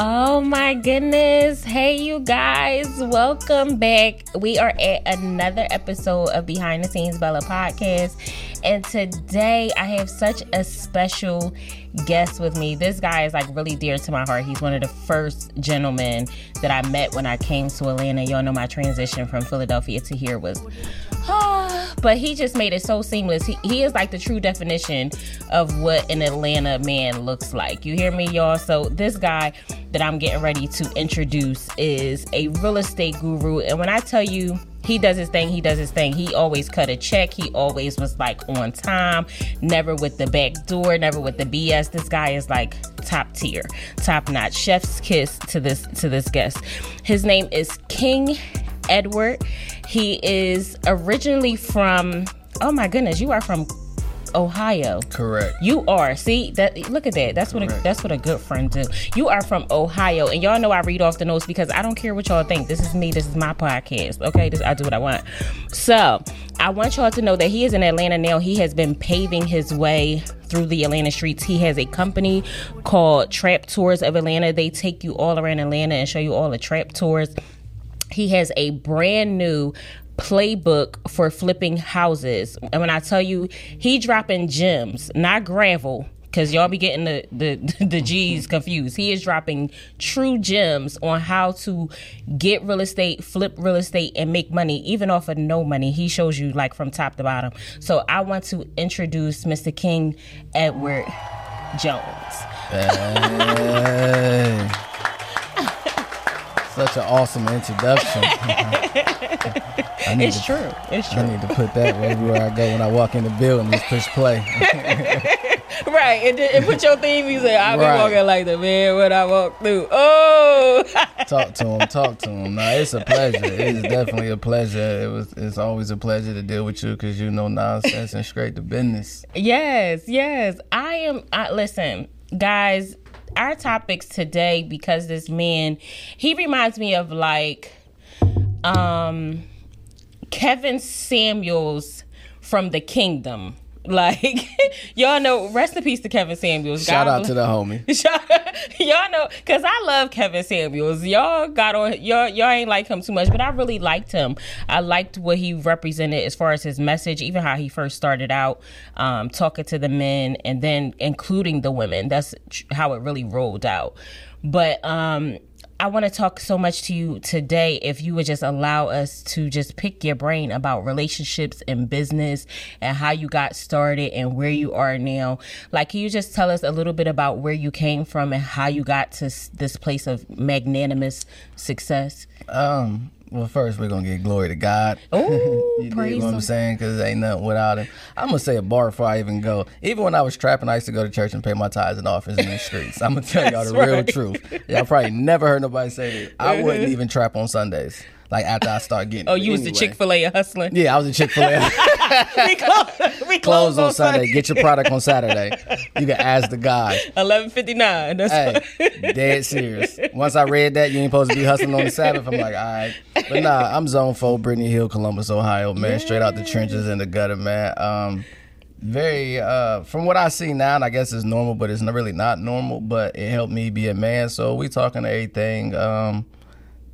Oh my goodness. Hey, you guys. Welcome back. We are at another episode of Behind the Scenes Bella podcast. And today I have such a special guest with me. This guy is like really dear to my heart. He's one of the first gentlemen that I met when I came to Atlanta. Y'all know my transition from Philadelphia to here was but he just made it so seamless. He, he is like the true definition of what an Atlanta man looks like. You hear me, y'all? So, this guy that I'm getting ready to introduce is a real estate guru. And when I tell you, he does his thing, he does his thing. He always cut a check. He always was like on time, never with the back door, never with the BS. This guy is like top tier, top notch. Chef's kiss to this to this guest. His name is King Edward. He is originally from, oh my goodness, you are from Ohio. Correct. You are. See that? Look at that. That's what a, that's what a good friend do. You are from Ohio, and y'all know I read off the notes because I don't care what y'all think. This is me. This is my podcast. Okay, this, I do what I want. So I want y'all to know that he is in Atlanta now. He has been paving his way through the Atlanta streets. He has a company called Trap Tours of Atlanta. They take you all around Atlanta and show you all the trap tours he has a brand new playbook for flipping houses. And when I tell you, he dropping gems, not gravel, because y'all be getting the, the the G's confused. He is dropping true gems on how to get real estate, flip real estate, and make money, even off of no money. He shows you like from top to bottom. So I want to introduce Mr. King Edward Jones. Hey. Such an awesome introduction. it's to, true. It's true. I need to put that everywhere I go when I walk in the building. Just push play. right, and, and put your theme music. I be right. walking like the man when I walk through. Oh, talk to him. Talk to him. No, it's a pleasure. It's definitely a pleasure. It was. It's always a pleasure to deal with you because you know nonsense and straight to business. Yes, yes. I am. I listen, guys our topics today because this man he reminds me of like um Kevin Samuels from the Kingdom. Like y'all know, rest in peace to Kevin Samuels. Shout God out to the homie. y'all know, cause I love Kevin Samuels. Y'all got on y'all y'all ain't like him too much, but I really liked him. I liked what he represented as far as his message, even how he first started out um, talking to the men and then including the women. That's how it really rolled out. But um, I want to talk so much to you today. If you would just allow us to just pick your brain about relationships and business and how you got started and where you are now. Like, can you just tell us a little bit about where you came from and how you got to this place of magnanimous success? Um, well, first we're gonna give glory to God. Oh, you praise know what I'm saying? Because ain't nothing without Him. I'm gonna say a bar before I even go. Even when I was trapping, I used to go to church and pay my tithes and offerings in the streets. I'm gonna tell y'all the right. real truth. Y'all probably never heard nobody say this. I wouldn't even trap on Sundays like after I start getting. Oh, you anyway. was the Chick Fil A hustling. Yeah, I was a Chick Fil A. we close. We close, close on, Sunday. Sunday. Get your product on Saturday. You can ask the guy. Eleven fifty nine. Hey, dead serious. Once I read that you ain't supposed to be hustling on the Sabbath, I'm like, all right. But nah, I'm Zone Four, Brittany Hill, Columbus, Ohio, man. Yeah. Straight out the trenches in the gutter, man. Um, very uh from what I see now, and I guess it's normal, but it's not really not normal. But it helped me be a man. So we talking everything. Um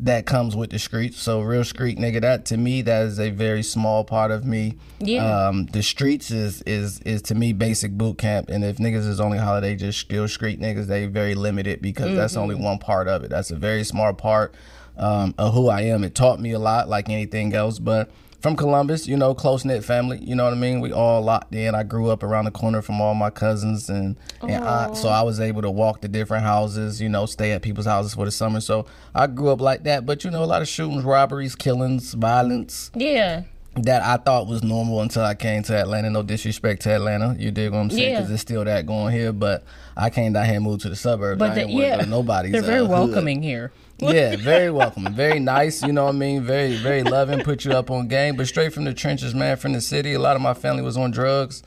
that comes with the streets. So real street nigga, that to me that is a very small part of me. Yeah. Um, the streets is is is to me basic boot camp, and if niggas is only holiday just still street niggas, they very limited because mm-hmm. that's only one part of it. That's a very small part um, of who I am. It taught me a lot, like anything else, but from Columbus, you know, close knit family. You know what I mean? We all locked in. I grew up around the corner from all my cousins and, and aunt, so I was able to walk to different houses. You know, stay at people's houses for the summer. So I grew up like that. But you know, a lot of shootings, robberies, killings, violence. Yeah. That I thought was normal until I came to Atlanta. No disrespect to Atlanta, you dig what I'm saying? Because yeah. it's still that going here. But I came down here and moved to the suburbs. But I the, yeah, nobody. They're very uh, welcoming here yeah, very welcoming, very nice. You know what I mean? Very, very loving. Put you up on game, but straight from the trenches, man. From the city, a lot of my family was on drugs,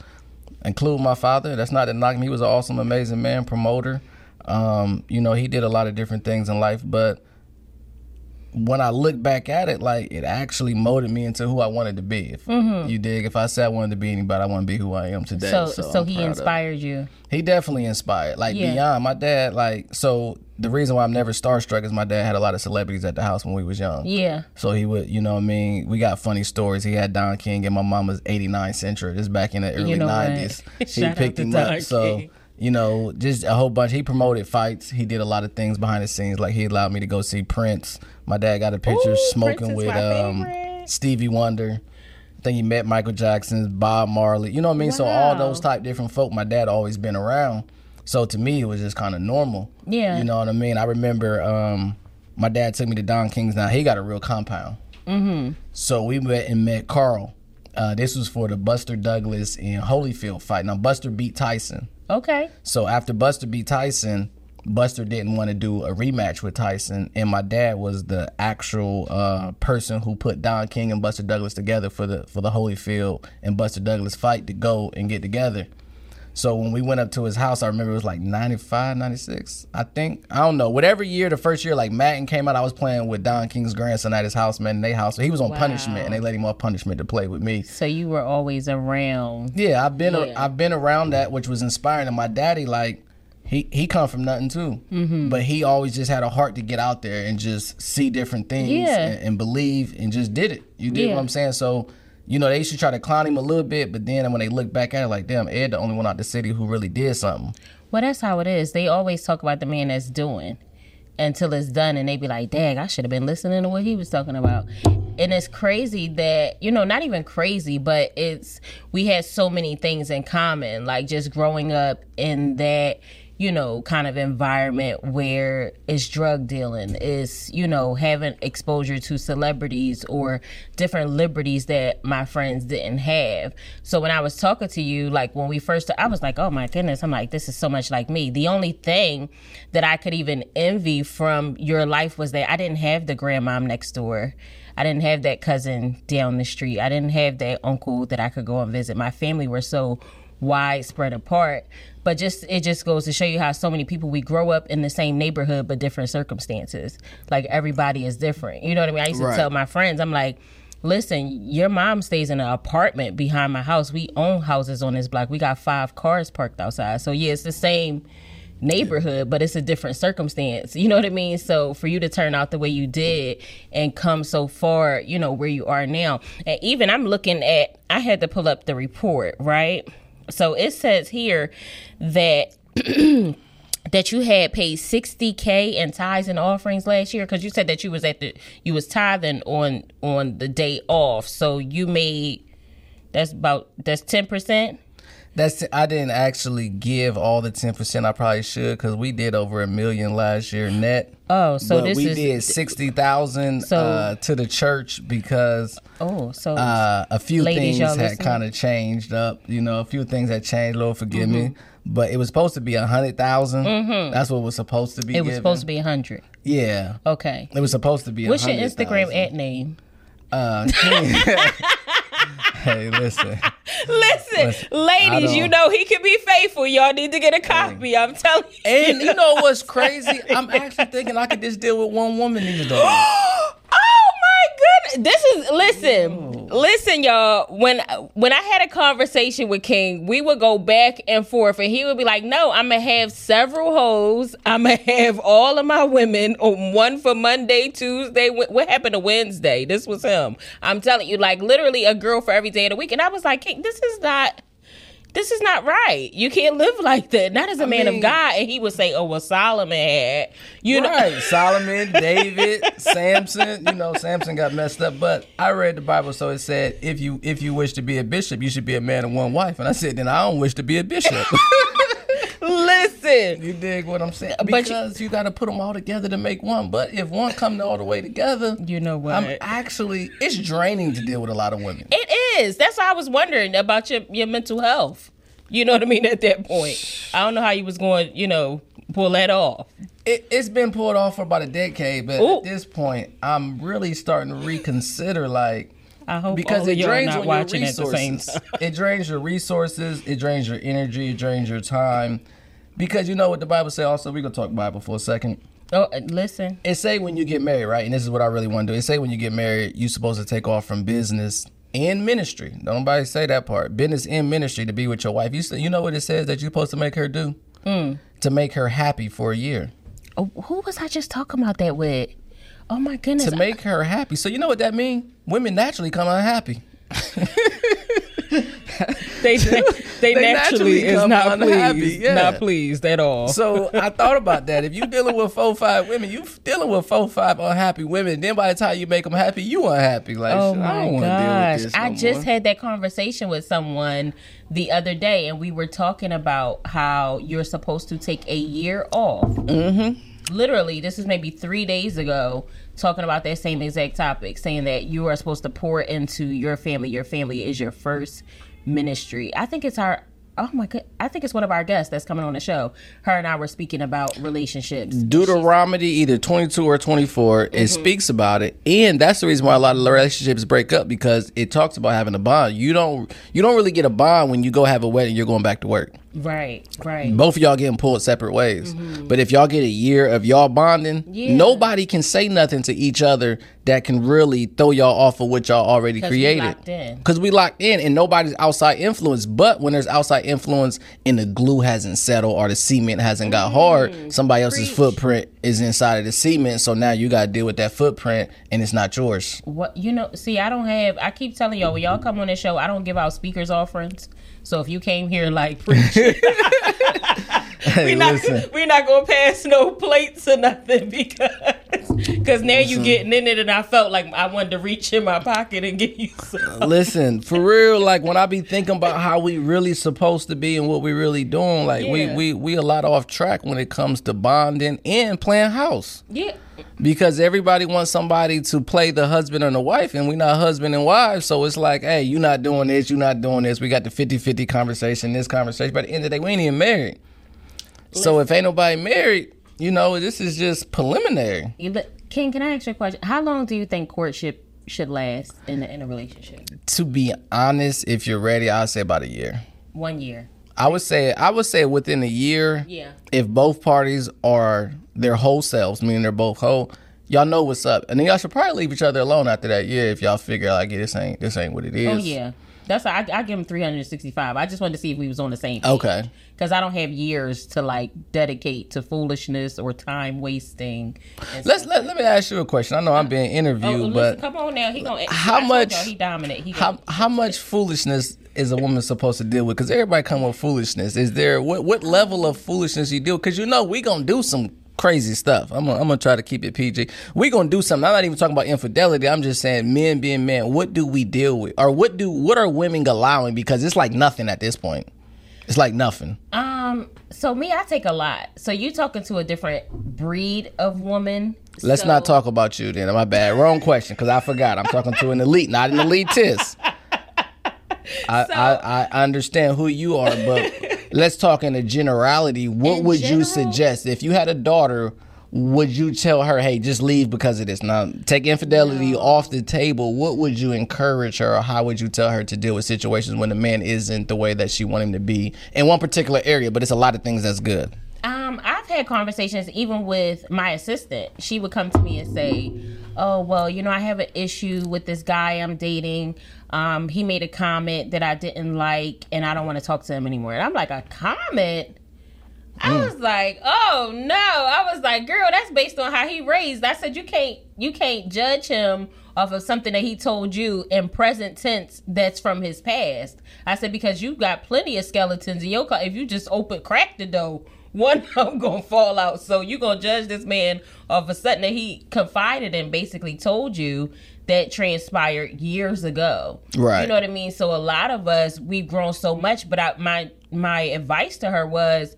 including my father. That's not to knock him. He was an awesome, amazing man, promoter. Um, you know, he did a lot of different things in life, but when I look back at it, like it actually molded me into who I wanted to be. If mm-hmm. you dig, if I said I wanted to be anybody, I want to be who I am today. So, So, so, he inspired you. He definitely inspired. Like Yeah. beyond my dad, like so the reason why I'm never starstruck is my dad had a lot of celebrities at the house when we was young. Yeah. So he would, you know what I mean? We got funny stories. He had Don King and my mama's 89 Sentra. This back in the early know what? 90s. She Shout out picked him Don up. So, King. You know, just a whole bunch. He promoted fights. He did a lot of things behind the scenes. Like he allowed me to go see Prince. My dad got a picture Ooh, smoking with um. Stevie Wonder. I think he met Michael Jackson, Bob Marley. You know what I mean? So all those type different folk, my dad always been around. So to me, it was just kind of normal. Yeah. You know what I mean? I remember um, my dad took me to Don King's. Now he got a real compound. Mm-hmm. So we met and met Carl. Uh, this was for the Buster Douglas and Holyfield fight. Now Buster beat Tyson. Okay. So after Buster beat Tyson, Buster didn't want to do a rematch with Tyson, and my dad was the actual uh, person who put Don King and Buster Douglas together for the for the Holyfield and Buster Douglas fight to go and get together. So when we went up to his house, I remember it was like 95, 96, I think. I don't know. Whatever year, the first year, like Madden came out, I was playing with Don King's grandson at his house, man, in their house. So he was on Wow. punishment, and they let him off punishment to play with me. So you were always around. Yeah, I've been Yeah. I've been around that, which was inspiring. And my daddy, like, he he come from nothing too, Mm-hmm. but he always just had a heart to get out there and just see different things Yeah. and, and believe and just did it. You did Yeah. what I'm saying? So. You know, they used to try to clown him a little bit, but then when they look back at it, like, damn, Ed, the only one out the city who really did something. Well, that's how it is. They always talk about the man that's doing until it's done, and they be like, "Dang, I should have been listening to what he was talking about." And it's crazy that you know, not even crazy, but it's we had so many things in common, like just growing up in that you know kind of environment where it's drug dealing is you know having exposure to celebrities or different liberties that my friends didn't have so when i was talking to you like when we first i was like oh my goodness i'm like this is so much like me the only thing that i could even envy from your life was that i didn't have the grandmom next door I didn't have that cousin down the street. I didn't have that uncle that I could go and visit. My family were so widespread apart. But just it just goes to show you how so many people we grow up in the same neighborhood but different circumstances. Like everybody is different. You know what I mean? I used to tell my friends, I'm like, listen, your mom stays in an apartment behind my house. We own houses on this block. We got five cars parked outside. So yeah, it's the same neighborhood, but it's a different circumstance. You know what I mean? So for you to turn out the way you did and come so far, you know, where you are now. And even I'm looking at I had to pull up the report, right? So it says here that that you had paid 60k in tithes and offerings last year because you said that you was at the you was tithing on on the day off. So you made that's about that's 10% That's I didn't actually give all the ten percent I probably should because we did over a million last year net. oh so but this we is did sixty thousand So- uh, to the church because oh so uh, a few Ladies, things had kind of changed up. You know, a few things had changed. Lord forgive me, but it was supposed to be a hundred That's what was supposed to be. Mm-hmm. it was given. supposed to be a 100 Yeah, okay it was supposed to be. what's your 100,000. instagram at name Uh, hey, listen. listen I ladies you know he can be faithful y'all need to get a copy i'm telling you And you know what's crazy? I'm actually thinking I could just deal with one woman these days. this is listen listen y'all. When when i had a conversation with king we would go back and forth and he would be like no i'm gonna have several hoes. I'm gonna have all of my women on one for monday tuesday what happened to wednesday? This was him. I'm telling you like literally a girl for every day of the week. And i was like king this is not this is not right. You can't live like that. Not as a man mean- of God. And he would say, "Oh, well, Solomon had, you know." Solomon, David, Samson. You know, Samson got messed up, but I read the Bible, so it said, if you if you wish to be a bishop, you should be a man of one wife. And I said, then I don't wish to be a bishop. Listen, you dig what I'm saying? But you- Because you, got to put them all together to make one. But if one come all the way together, you know what? I'm actually it's draining to deal with a lot of women. It is. That's why I was wondering about your your mental health. You know what I mean? At that point, I don't know how you was going. You know, pull that off. It, it's been pulled off for about a decade, but Ooh. at this point, I'm really starting to reconsider like I hope because it drains your watching at the same resources. it drains your resources. It drains your energy. It drains your time. Because you know what the Bible says. Also, we gonna talk Bible for a second. Oh, uh, listen. It say when you get married, right? And this is what I really want to do. It say when you get married, you supposed to take off from business and ministry. Don't nobody say that part. Business and ministry to be with your wife. You you know what it says that you're supposed to make her do? Mm. To make her happy for a year. Oh, who was I just talking about that with? Oh my goodness. To make her happy. So you know what that means? Women naturally come unhappy. they, they, they, naturally, naturally is not pleased, yeah. not pleased at all. So I thought about that. If you dealing with four five women, you dealing with four five unhappy women. Then by the time you make them happy, you unhappy. Like, oh my gosh, no I just more. had that conversation with someone the other day, and we were talking about how you're supposed to take a year off. Mm-hmm. Literally, this is maybe three days ago talking about that same exact topic, saying that you are supposed to pour into your family. Your family is your first ministry. I think it's our oh my god, I think it's one of our guests that's coming on the show. Her and I were speaking about relationships. Deuteronomy either 22 or 24, mm-hmm. it speaks about it. And that's the reason why a lot of relationships break up because it talks about having a bond. You don't you don't really get a bond when you go have a wedding, you're going back to work. Right, right. Both of y'all getting pulled separate ways. Mm-hmm. But if y'all get a year of y'all bonding, yeah. nobody can say nothing to each other that can really throw y'all off of what y'all already created. Because we, we locked in and nobody's outside influence. But when there's outside influence and the glue hasn't settled or the cement hasn't got mm, hard, somebody else's footprint is inside of the cement. So now you got to deal with that footprint and it's not yours. What you know? See, I don't have. I keep telling y'all when y'all come on this show, I don't give out speakers offerings. So if you came here like preach, we're not we're not gonna pass no plates or nothing because because now you getting in it, and I felt like I wanted to reach in my pocket and give you some. Listen, for real, like when I be thinking about how we really supposed to be and what we really doing, like yeah. we we we a lot off track when it comes to bonding and playing house. Yeah because everybody wants somebody to play the husband and the wife and we're not husband and wife so it's like hey you're not doing this you're not doing this we got the 50-50 conversation this conversation but at the end of the day we ain't even married Listen. so if ain't nobody married you know this is just preliminary king can i ask you a question how long do you think courtship should last in a, in a relationship to be honest if you're ready i'll say about a year one year I would say I would say within a year. Yeah. If both parties are their whole selves, meaning they're both whole, y'all know what's up, and then y'all should probably leave each other alone after that year if y'all figure like yeah, this ain't this ain't what it oh, is. Oh yeah. That's why I, I give him 365. I just wanted to see if we was on the same page. Okay. Because I don't have years to like dedicate to foolishness or time wasting. Let's let, let me ask you a question. I know I'm being interviewed, oh, but come on now. He gonna how much he dominant. He how how much foolishness is a woman supposed to deal with? Because everybody come with foolishness. Is there what what level of foolishness you deal? Because you know we gonna do some crazy stuff. I'm gonna, I'm gonna try to keep it PG. We're gonna do something. I'm not even talking about infidelity. I'm just saying men being men. What do we deal with, or what do what are women allowing? Because it's like nothing at this point. It's like nothing. Um. So me, I take a lot. So you talking to a different breed of woman. Let's so... not talk about you then. My bad. Wrong question because I forgot. I'm talking to an elite, not an elitist. I, so... I, I understand who you are, but let's talk in a generality. What in would general? you suggest if you had a daughter? Would you tell her, "Hey, just leave because of this"? Now, take infidelity no. off the table. What would you encourage her, or how would you tell her to deal with situations when the man isn't the way that she want him to be in one particular area? But it's a lot of things that's good. Um, I've had conversations even with my assistant. She would come to me and say, "Oh, well, you know, I have an issue with this guy I'm dating. Um, he made a comment that I didn't like, and I don't want to talk to him anymore." And I'm like, "A comment?" I mm. was like, "Oh no!" I was like, "Girl, that's based on how he raised." I said, "You can't, you can't judge him off of something that he told you in present tense that's from his past." I said because you got plenty of skeletons in your car. If you just open, crack the door, one of them gonna fall out. So you gonna judge this man off of something that he confided and basically told you that transpired years ago. Right. You know what I mean? So a lot of us we've grown so much, but I, my my advice to her was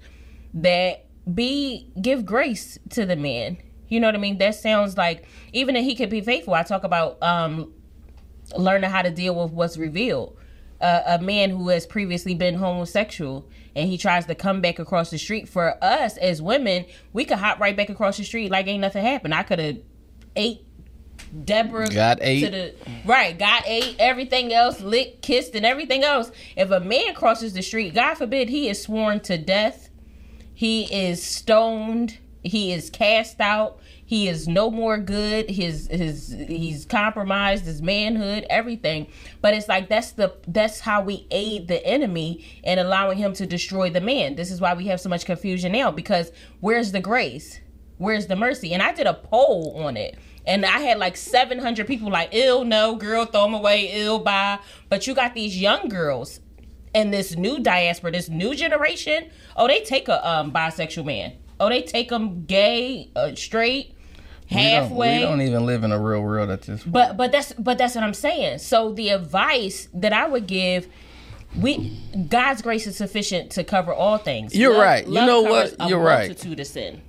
that be give grace to the man. You know what I mean? That sounds like even if he could be faithful. I talk about um learning how to deal with what's revealed. Uh, a man who has previously been homosexual and he tries to come back across the street for us as women, we could hop right back across the street like ain't nothing happened. I could have ate Deborah got eight. To the, right, got eight. Everything else, licked, kissed, and everything else. If a man crosses the street, God forbid, he is sworn to death. He is stoned. He is cast out. He is no more good. His his he's compromised his manhood, everything. But it's like that's the that's how we aid the enemy in allowing him to destroy the man. This is why we have so much confusion now because where's the grace? Where's the mercy? And I did a poll on it. And I had like 700 people like, ill, no, girl, throw them away, ill, bye. But you got these young girls and this new diaspora, this new generation. Oh, they take a um, bisexual man. Oh, they take them gay, uh, straight, halfway. We don't, we don't, even live in a real world at this. Point. But but that's but that's what I'm saying. So the advice that I would give. We God's grace is sufficient to cover all things. You're love, right. You know what? You're right. Multitude of sin.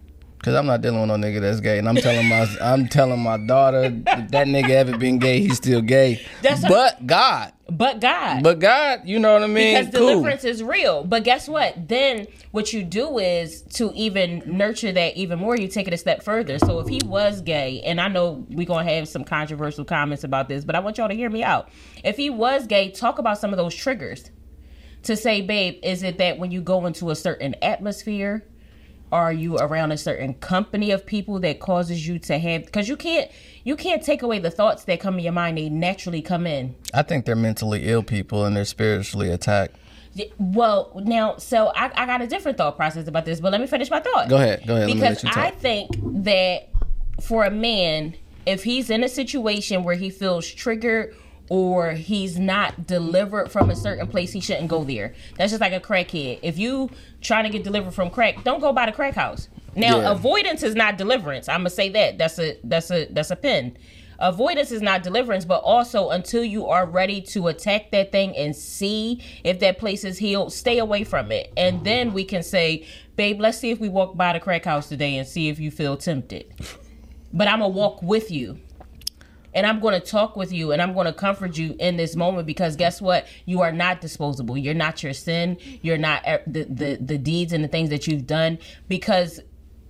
Cause I'm not dealing with no nigga that's gay, and I'm telling my I'm telling my daughter that nigga ever been gay, he's still gay. That's but God. But God. But God, you know what I mean? Because cool. deliverance is real. But guess what? Then what you do is to even nurture that even more, you take it a step further. So if he was gay, and I know we're gonna have some controversial comments about this, but I want y'all to hear me out. If he was gay, talk about some of those triggers. To say, babe, is it that when you go into a certain atmosphere? Are you around a certain company of people that causes you to have because you can't you can't take away the thoughts that come in your mind they naturally come in. I think they're mentally ill people and they're spiritually attacked. Well now so I, I got a different thought process about this but let me finish my thought. Go ahead go ahead because i think that for a man if he's in a situation where he feels triggered or he's not delivered from a certain place, he shouldn't go there. That's just like a crackhead. If you trying to get delivered from crack, don't go by the crack house. Now, yeah. avoidance is not deliverance. I'm gonna say that. That's a that's a that's a pin. Avoidance is not deliverance, but also until you are ready to attack that thing and see if that place is healed, stay away from it. And then we can say, babe, let's see if we walk by the crack house today and see if you feel tempted. But I'm gonna walk with you and I'm going to talk with you and I'm going to comfort you in this moment because guess what? You are not disposable. You're not your sin. You're not the the, the deeds and the things that you've done because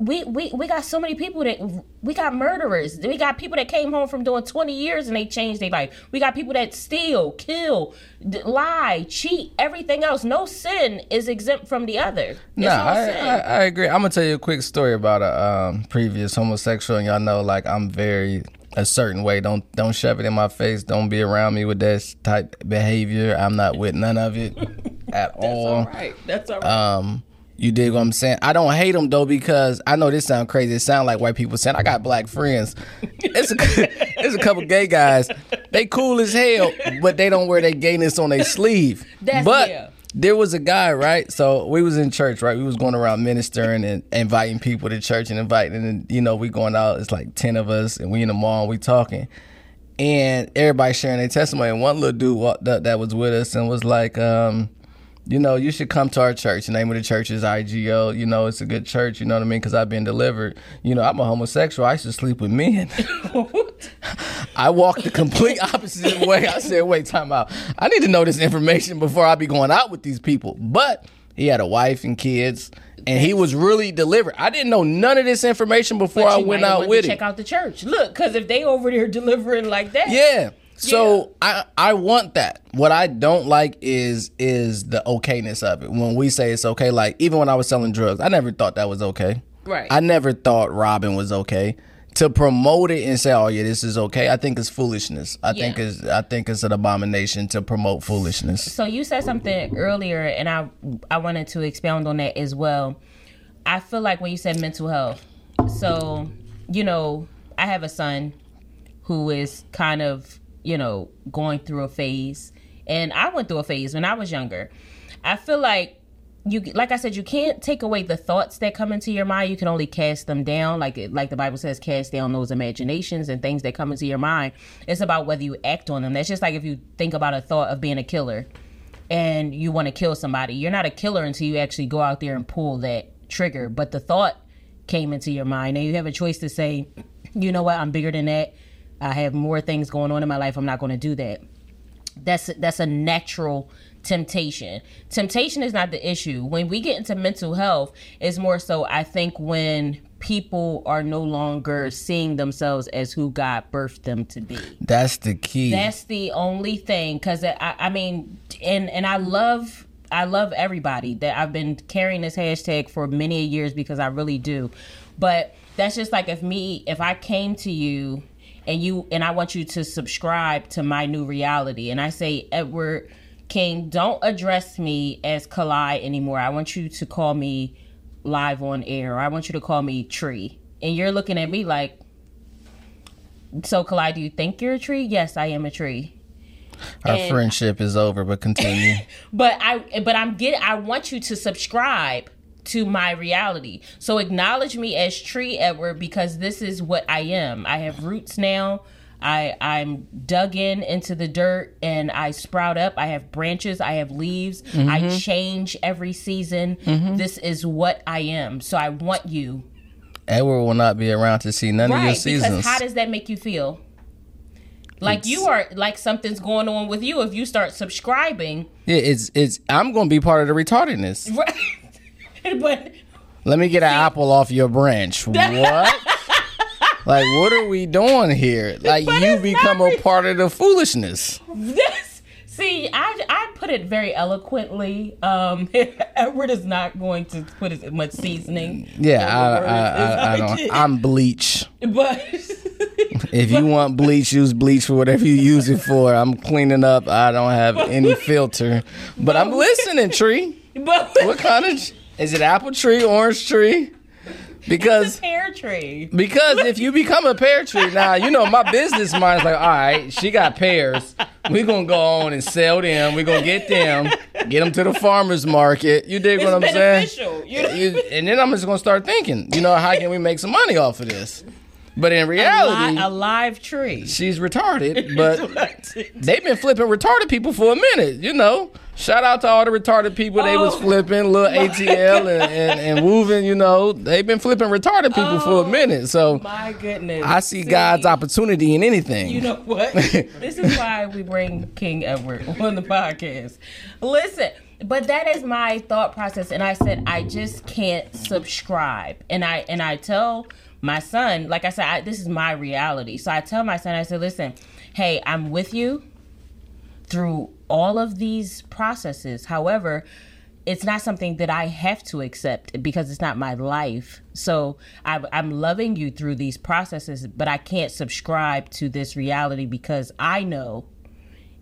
we, we we got so many people that we got murderers. We got people that came home from doing 20 years and they changed their life. We got people that steal, kill, lie, cheat, everything else. No sin is exempt from the other. No, nah, I, I, I, agree. I'm gonna tell you a quick story about a um, previous homosexual, and y'all know like I'm very a certain way. Don't don't shove it in my face. Don't be around me with that type behavior. I'm not with none of it at all. That's all right. That's all right. Um, you dig what I'm saying? I don't hate them though because I know this sound crazy. It sound like white people saying I got black friends. It's a it's a couple gay guys. They cool as hell, but they don't wear their gayness on their sleeve. That's but yeah there was a guy, right? So we was in church, right? We was going around ministering and inviting people to church and inviting, and you know, we going out. It's like ten of us, and we in the mall, and we talking, and everybody sharing their testimony. And one little dude walked up that was with us and was like, um, you know, you should come to our church. The name of the church is IGO. You know, it's a good church. You know what I mean? Because I've been delivered. You know, I'm a homosexual. I should sleep with men. I walked the complete opposite way. I said, wait, time out. I need to know this information before I be going out with these people. But he had a wife and kids, and he was really delivered. I didn't know none of this information before I went out with him. Check out the church. Look, because if they over there delivering like that, yeah. So yeah. I I want that. What I don't like is is the okayness of it. When we say it's okay, like even when I was selling drugs, I never thought that was okay. Right. I never thought robbing was okay. To promote it and say, "Oh yeah, this is okay," I think it's foolishness. I yeah. think it's I think it's an abomination to promote foolishness. So you said something earlier, and I I wanted to expound on that as well. I feel like when you said mental health, so you know, I have a son who is kind of you know, going through a phase. And I went through a phase when I was younger. I feel like you like I said, you can't take away the thoughts that come into your mind. You can only cast them down, like like the Bible says, cast down those imaginations and things that come into your mind. It's about whether you act on them. That's just like if you think about a thought of being a killer, and you want to kill somebody. You're not a killer until you actually go out there and pull that trigger. But the thought came into your mind, and you have a choice to say, you know what, I'm bigger than that. I have more things going on in my life. I'm not going to do that. That's that's a natural temptation. Temptation is not the issue. When we get into mental health, it's more so I think when people are no longer seeing themselves as who God birthed them to be. That's the key. That's the only thing cuz I, I mean and and I love I love everybody that I've been carrying this hashtag for many years because I really do. But that's just like if me, if I came to you and you and I want you to subscribe to my new reality, and I say, Edward King, don't address me as Kalai anymore. I want you to call me live on air, I want you to call me Tree. And you're looking at me like, so Kalai, do you think you're a tree? Yes, I am a tree. Our and, friendship is over, but continue. but I but I'm get I want you to subscribe to my reality. So acknowledge me as Tree Edward because this is what I am. I have roots now. I I'm dug in into the dirt and I sprout up. I have branches, I have leaves. Mm-hmm. I change every season. Mm-hmm. This is what I am. So I want you. Edward will not be around to see none right, of your seasons. Because how does that make you feel? Like it's, you are like something's going on with you if you start subscribing. Yeah, it's it's I'm gonna be part of the retardedness. Right. but let me get an apple off your branch. What? Like what are we doing here? Like but you become a part of the foolishness. This see, I I put it very eloquently. Um Edward is not going to put as much seasoning. Yeah, I, I, I, I, don't I'm bleach. But if you want bleach, use bleach for whatever you use it for. I'm cleaning up. I don't have any filter, but I'm listening. Tree. But what kind of is it? Apple tree, orange tree? Because pear tree. Because if you become a pear tree now, you know my business mind is like, all right, she got pears. We're gonna go on and sell them. We're gonna get them, get them to the farmers market. You dig it's what I'm saying? You, and then I'm just gonna start thinking, you know, how can we make some money off of this? But in reality, a, li- a live tree. She's retarded, but they've been flipping retarded people for a minute. You know, shout out to all the retarded people oh, they was oh flipping, little ATL and, and, and moving. You know, they've been flipping retarded people oh, for a oh, minute. So my goodness, I see, see God's opportunity in anything. You know what? this is why we bring King Edward on the podcast. Listen but that is my thought process and i said i just can't subscribe and i and i tell my son, like I said, I, this is my reality. So I tell my son, I said, listen, hey, I'm with you through all of these processes. However, it's not something that I have to accept because it's not my life. So I, I'm loving you through these processes, but I can't subscribe to this reality because I know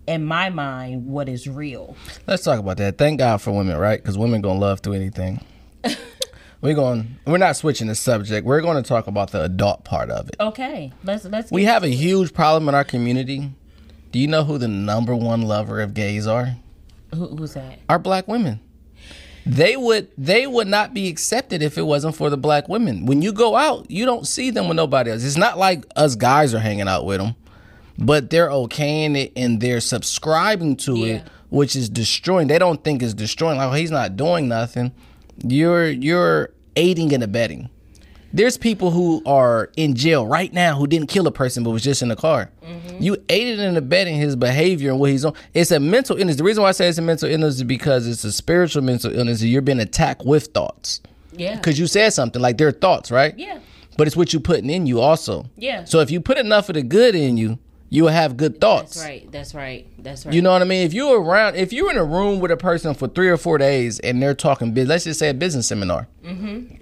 in my mind what is real. Let's talk about that. Thank God for women, right? Because women gonna love through anything. We're going. We're not switching the subject. We're going to talk about the adult part of it. Okay, let's let's. We have a huge problem in our community. Do you know who the number one lover of gays are? Who, who's that? Our black women. They would they would not be accepted if it wasn't for the black women. When you go out, you don't see them with nobody else. It's not like us guys are hanging out with them, but they're okaying it and they're subscribing to yeah. it, which is destroying. They don't think it's destroying. Like oh, he's not doing nothing you're you're aiding and abetting. There's people who are in jail right now who didn't kill a person but was just in the car. Mm-hmm. You aided and abetting his behavior and what he's on. It's a mental illness. The reason why I say it's a mental illness is because it's a spiritual mental illness. You're being attacked with thoughts. Yeah. Because you said something like they're thoughts, right? Yeah. But it's what you're putting in you also. Yeah. So if you put enough of the good in you, you will have good thoughts. That's right. That's right. That's right. You know what I mean? If you're around, if you're in a room with a person for three or four days and they're talking business, let's just say a business seminar. Mm-hmm.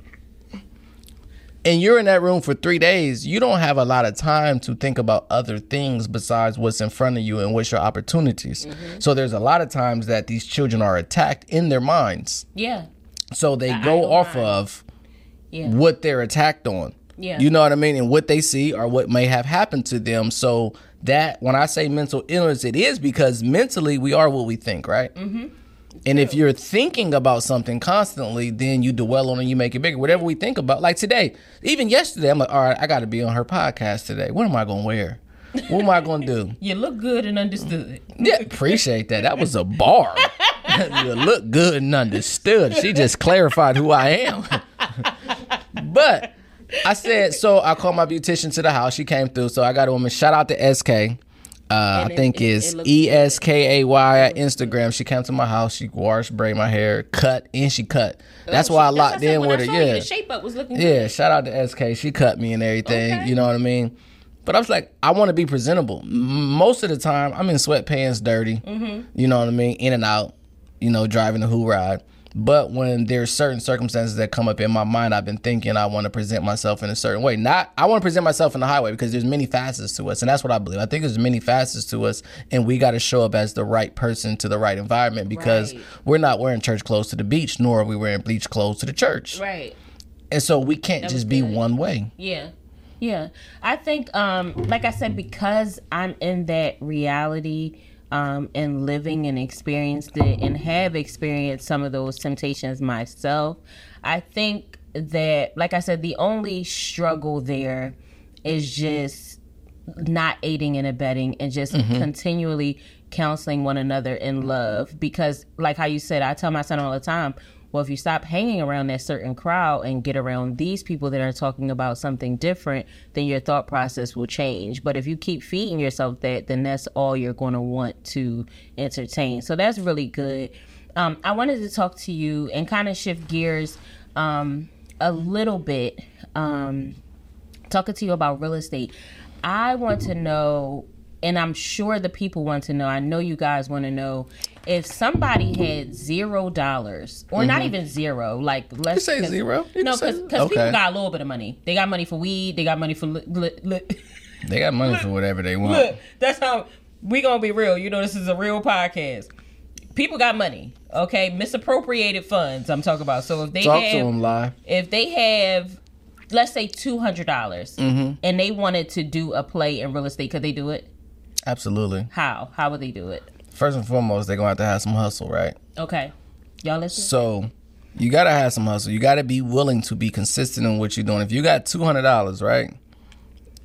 And you're in that room for three days, you don't have a lot of time to think about other things besides what's in front of you and what's your opportunities. Mm-hmm. So there's a lot of times that these children are attacked in their minds. Yeah. So they I, go off mind. of yeah. what they're attacked on. Yeah. You know what I mean? And what they see or what may have happened to them. So that when I say mental illness, it is because mentally we are what we think, right? Mm-hmm. And if you're thinking about something constantly, then you dwell on it, you make it bigger. Whatever we think about, like today, even yesterday, I'm like, all right, I got to be on her podcast today. What am I going to wear? What am I going to do? you look good and understood. yeah, appreciate that. That was a bar. you look good and understood. She just clarified who I am. but I said, so I called my beautician to the house. She came through. So I got a woman. Shout out to SK. Uh, I think it, is E S K A Y at Instagram. She came to my house. She washed, braid my hair, cut, and she cut. That's oh, why I locked in with her. Yeah, the shape up was looking. Yeah, good. shout out to SK. She cut me and everything. Okay. You know what I mean? But I was like, I want to be presentable. Most of the time, I'm in sweatpants, dirty. Mm-hmm. You know what I mean? In and out. You know, driving the who ride. But when there's certain circumstances that come up in my mind, I've been thinking I want to present myself in a certain way. Not I want to present myself in the highway because there's many facets to us, and that's what I believe. I think there's many facets to us, and we got to show up as the right person to the right environment because Right. we're not wearing church clothes to the beach, nor are we wearing bleach clothes to the church, Right. and so we can't was just be good. one way. Yeah. Yeah. I think um like I said because I'm in that reality um and living and experienced it and have experienced some of those temptations myself, I think that like I said the only struggle there is just not aiding and abetting and just continually counseling one another in love. Because like how you said I tell my son all the time well if you stop hanging around that certain crowd and get around these people that are talking about something different then your thought process will change but if you keep feeding yourself that then that's all you're going to want to entertain so that's really good um, I wanted to talk to you and kind of shift gears um, a little bit um, talking to you about real estate. I want to know, and I'm sure the people want to know. I know you guys want to know if somebody had zero dollars, or not even zero, like let's say zero. You no, because people got a little bit of money. They got money for weed. They got money for li- li- li- They got money for whatever they want. Look, that's how we gonna be real. You know, this is a real podcast. People got money, okay? Misappropriated funds. I'm talking about. So if they Talk to them live. if they have, let's say two hundred dollars, Mm-hmm. and they wanted to do a play in real estate, could they do it? Absolutely. How? How would they do it? First and foremost, they're gonna have to have some hustle, right? Okay, y'all listen. So you gotta have some hustle. You gotta be willing to be consistent in what you're doing. If you got two hundred dollars, right?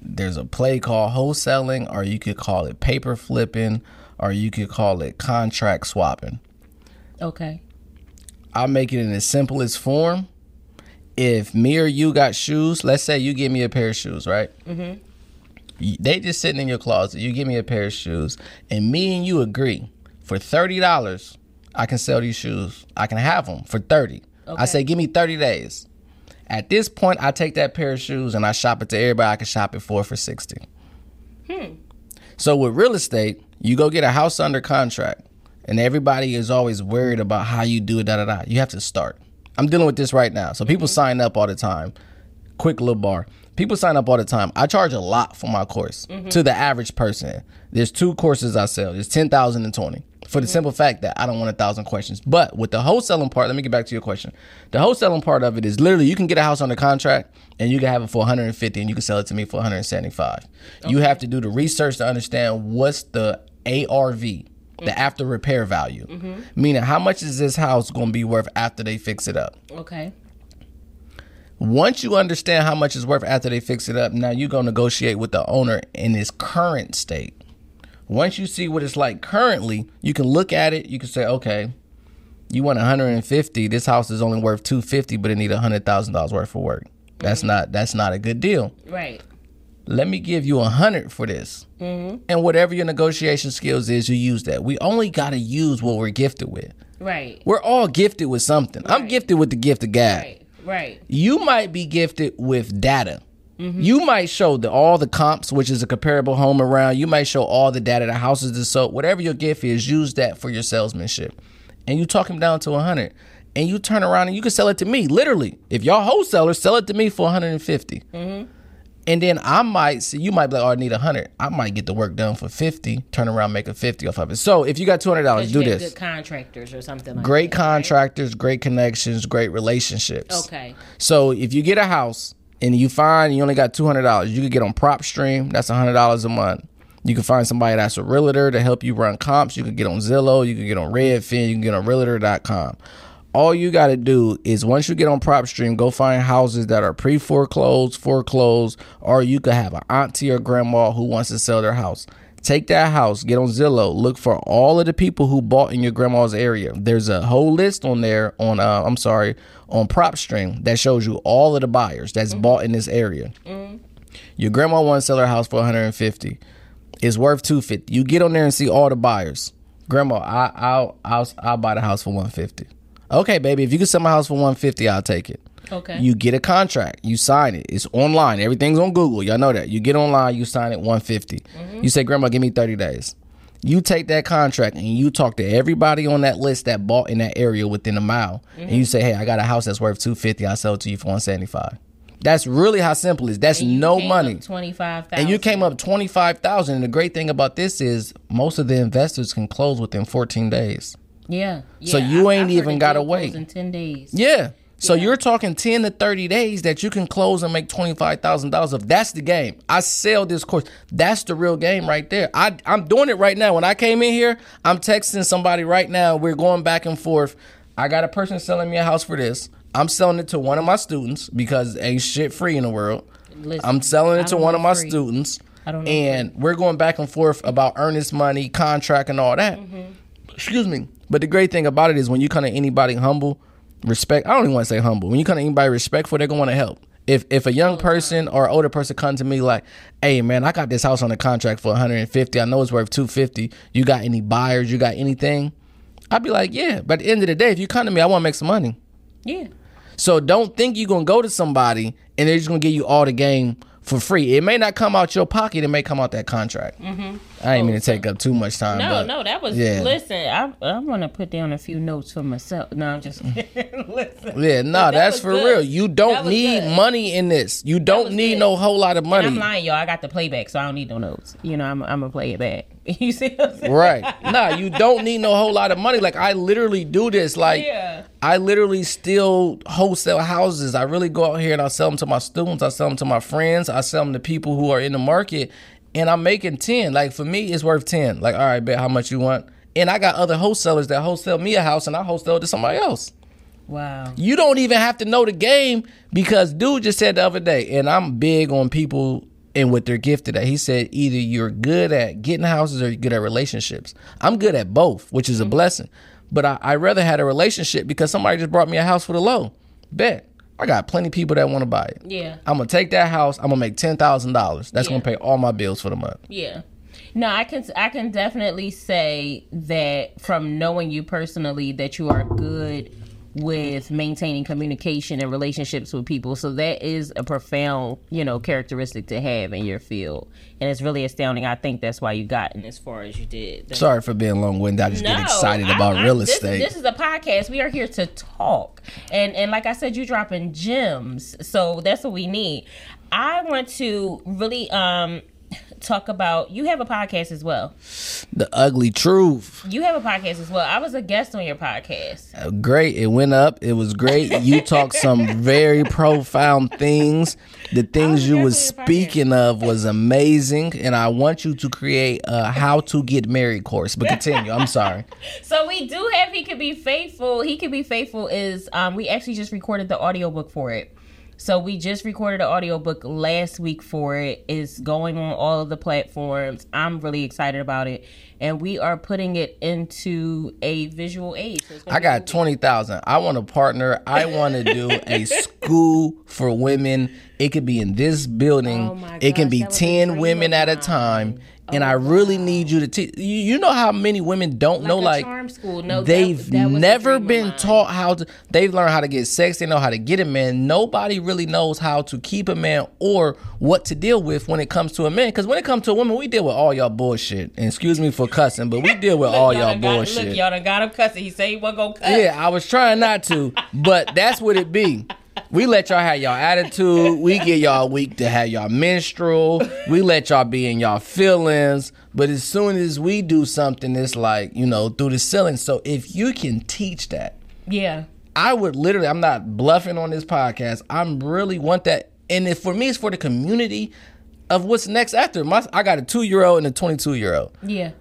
There's a play called wholesaling, or you could call it paper flipping, or you could call it contract swapping. Okay. I'll make it in its simplest form. If me or you got shoes, let's say you give me a pair of shoes, right? Mm-hmm. They just sitting in your closet. You give me a pair of shoes, and me and you agree for thirty dollars, I can sell these shoes. I can have them for thirty. I say, give me thirty days. At this point, I take that pair of shoes and I shop it to everybody I can shop it for for sixty. Hmm. So with real estate, you go get a house under contract, and everybody is always worried about how you do it. Da da da. You have to start. I'm dealing with this right now. So people sign up all the time. Quick little bar. People sign up all the time. I charge a lot for my course mm-hmm. to the average person. There's two courses I sell. There's ten thousand and twenty. For the mm-hmm. simple fact that I don't want a thousand questions. But with the wholesaling part, let me get back to your question. The wholesaling part of it is literally you can get a house under contract and you can have it for 150 and you can sell it to me for 175. You have to do the research to understand what's the ARV, the mm-hmm. after repair value. Meaning how much is this house going to be worth after they fix it up? Okay. Once you understand how much it's worth after they fix it up, now you go negotiate with the owner in its current state. Once you see what it's like currently, you can look at it. You can say, okay, you want 150. This house is only worth 250, but it need hundred thousand dollars worth of work. That's mm-hmm. not that's not a good deal. Right. Let me give you a hundred for this, mm-hmm. and whatever your negotiation skills is, you use that. We only got to use what we're gifted with. Right. We're all gifted with something. I'm gifted with the gift of God Right. Right. you might be gifted with data. Mm-hmm. You might show the, all the comps, which is a comparable home around. You might show all the data, the houses are sold. Whatever your gift is, use that for your salesmanship. And you talk them down to 100. And you turn around and you can sell it to me, literally. If y'all wholesalers, sell it to me for 150. Mm-hmm. And then I might see, you might be like, oh, I need 100. I might get the work done for 50, turn around, make a 50 off of it. So if you got $200, You do this. Good contractors or something like Great that. right? contractors, great connections, great relationships. Okay. So if you get a house and you find you only got two hundred dollars, you could get on PropStream. That's hundred dollars a month. You can find somebody that's a realtor to help you run comps. You can get on Zillow. You can get on Redfin. You can get on Realtor.com. All you got to do is once you get on PropStream, go find houses that are pre foreclosed, foreclosed, or you could have an auntie or grandma who wants to sell their house. Take that house, get on Zillow, look for all of the people who bought in your grandma's area. There's a whole list on there on uh, I'm sorry, on PropStream that shows you all of the buyers that's bought in this area. Your grandma wants to sell her house for 150. It's worth 250. You get on there and see all the buyers. Grandma, I, I'll I'll I'll buy the house for 150. Okay, baby, if you can sell my house for 150, I'll take it. Okay. You get a contract, you sign it. It's online. Everything's on Google. Y'all know that. You get online, you sign it 150. You say, Grandma, give me 30 days. You take that contract and you talk to everybody on that list that bought in that area within a mile, and Mm-hmm. you say, "Hey, I got a house that's worth two fifty. I sell it to you for one seventy five. That's really how simple it is. That's no money. Twenty five thousand. And you came up twenty five thousand. And the great thing about this is most of the investors can close within fourteen days. Yeah. So you I- ain't I've even gotta wait. in ten days. Yeah. So Yeah. you're talking ten to thirty days that you can close and make twenty five thousand dollars. If that's the game, I sell this course. That's the real game right there. I I'm doing it right now. When I came in here, I'm texting somebody right now. We're going back and forth. I got a person selling me a house for this. I'm selling it to one of my students because ain't shit free in the world. Listen, I'm selling it to one of my free. students. I don't know And we're going back and forth about earnest money, contract, and all that. Mm-hmm. Excuse me. But the great thing about it is when you come to anybody humble, respect. I don't even want to say humble. When you come to anybody respectful, they're gonna want to help. If if a young person or older person come to me like, "Hey man, I got this house on a contract for 150. I know it's worth 250. You got any buyers? You got anything?" I'd be like, "Yeah." But at the end of the day, if you come to me, I want to make some money. Yeah. So don't think you're gonna go to somebody and they're just gonna give you all the game for free. It may not come out your pocket. It may come out that contract. Mm-hmm. I ain't mean to take up too much time. No, no, that was yeah. listen. I I want to put down a few notes for myself. No, I'm just kidding. listen. Yeah, no, that that's for good. real. You don't need good. money in this. You don't need good. no whole lot of And I'm lying, y'all. I got the playback, so I don't need no notes. You know, I'm I'm gonna play it back. You see what I'm saying? Right. nah, you don't need no whole lot of money. Like I literally do this. Like Yeah. I literally still wholesale houses. I really go out here and I sell them to my students. I sell them to my friends. I sell them to people who are in the market. And I'm making 10. Like for me, it's worth 10. Like, all right, bet how much you want. And I got other wholesalers that wholesale me a house and I wholesale it to somebody else. Wow. You don't even have to know the game because dude just said the other day, and I'm big on people and what they're gifted at. He said either you're good at getting houses or you're good at relationships. I'm good at both, which is a mm-hmm. blessing. But I, I rather had a relationship because somebody just brought me a house for the low. Bet. I got plenty of people that want to buy it. Yeah. I'm gonna take that house. I'm gonna make ten thousand dollars. That's Yeah. gonna pay all my bills for the month. Yeah. No, I can I can definitely say that from knowing you personally that you are good with maintaining communication and relationships with people. So that is a profound, you know, characteristic to have in your field. And it's really astounding. I think that's why you gotten as far as you did. That's- Sorry for being long winded. I just get excited about I- real this- estate. This is a podcast. We are here to talk, and and like I said, you dropping gems. So that's what we need. I want to really um talk about. You have a podcast as well. the ugly truth. You have a podcast as well. I was a guest on your podcast. great. It went up. It was great. You talked some very profound things. The things you was definitely a podcast. speaking of was amazing, and I want you to create a how to get married course. But continue. I'm sorry. So we do have he could be faithful. He could be faithful is um we actually just recorded the audiobook for it. So we just recorded an audiobook last week for it. It's going on all of the platforms. I'm really excited about it. And we are putting it into a visual aid. So I got movie. twenty thousand. I want to partner. I want to do a school for women. It could be in this building. Oh my it can be that was a ten dream women at a time. And I really need you to teach. You, you know how many women don't know a like charm school. No, they've that a never been taught how to. They've learned how to get sex. They know how to get a man. Nobody really knows how to keep a man or what to deal with when it comes to a man. Because when it comes to a woman, we deal with all y'all bullshit. And excuse me for cussing, but we deal with all y'all got- bullshit. Look, y'all done got him cussing. He said he wasn't gonna cuss. Yeah, I was trying not to, but that's what it be. We let y'all have y'all attitude. We get y'all week to have y'all menstrual. We let y'all be in y'all feelings. But as soon as we do something, it's like, you know, through the ceiling. So if you can teach that, Yeah. I would literally, I'm not bluffing on this podcast. I'm really want that. And if for me, it's for the community of what's next after. My, I got a two year old and a 22 year old. Yeah.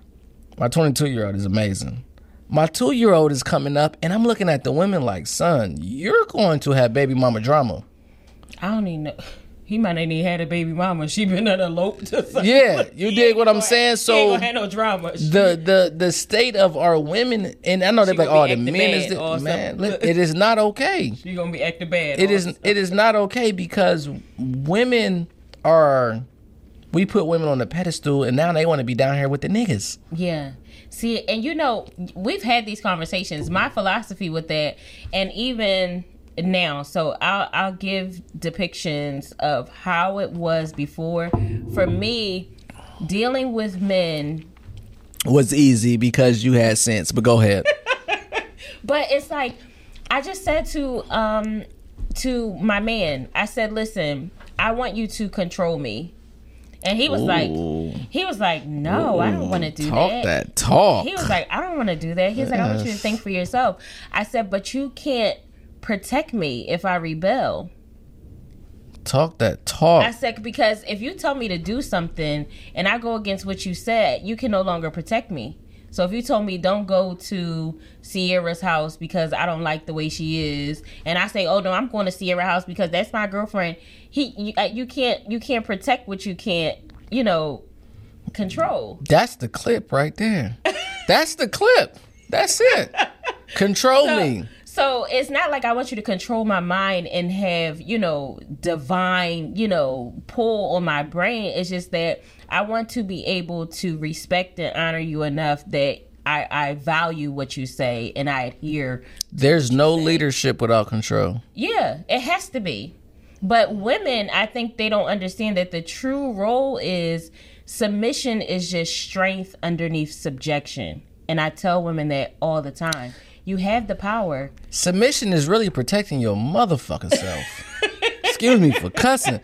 My 22 year old is amazing. My two year old is coming up, and I'm looking at the women like, son, you're going to have baby mama drama. I don't even know. He might not even had a baby mama. She been an eloped to. Yeah, you dig what I'm saying? ain't So gonna have no drama. the the the state of our women, and I know they're like, oh, the men is the man. look, It is not okay. you gonna be acting bad. It is it is not okay because women are. We put women on the pedestal, and now they want to be down here with the niggas. Yeah. See, and you know, we've had these conversations. My philosophy with that, and even now, so I'll I'll give depictions of how it was before. For me, dealing with men was easy because you had sense. But go ahead. But it's like I just said to um to my man, I said, "Listen, I want you to control me." And he was like he was like, "No, I don't want to do that. talk that." that talk. He was like, "I don't want to do that." He's was like, "I want you to think for yourself." I said, "But you can't protect me if I rebel." talk that talk. I said because if you tell me to do something and I go against what you said, you can no longer protect me. So if you told me don't go to Sierra's house because I don't like the way she is, and I say, oh no, I'm going to Sierra's house because that's my girlfriend. He, you, uh, you can't, you can't protect what you can't, you know, control. That's the clip right there. That's the clip. That's it. Control me. So it's not like I want you to control my mind and have, you know, divine, you know, pull on my brain. It's just that I want to be able to respect and honor you enough that I, I value what you say and I adhere. There's no leadership without control. Yeah, it has to be. But women, I think they don't understand that the true role is submission is just strength underneath subjection. And I tell women that all the time. You have the power. Submission is really protecting your motherfucking self. Excuse me for cussing.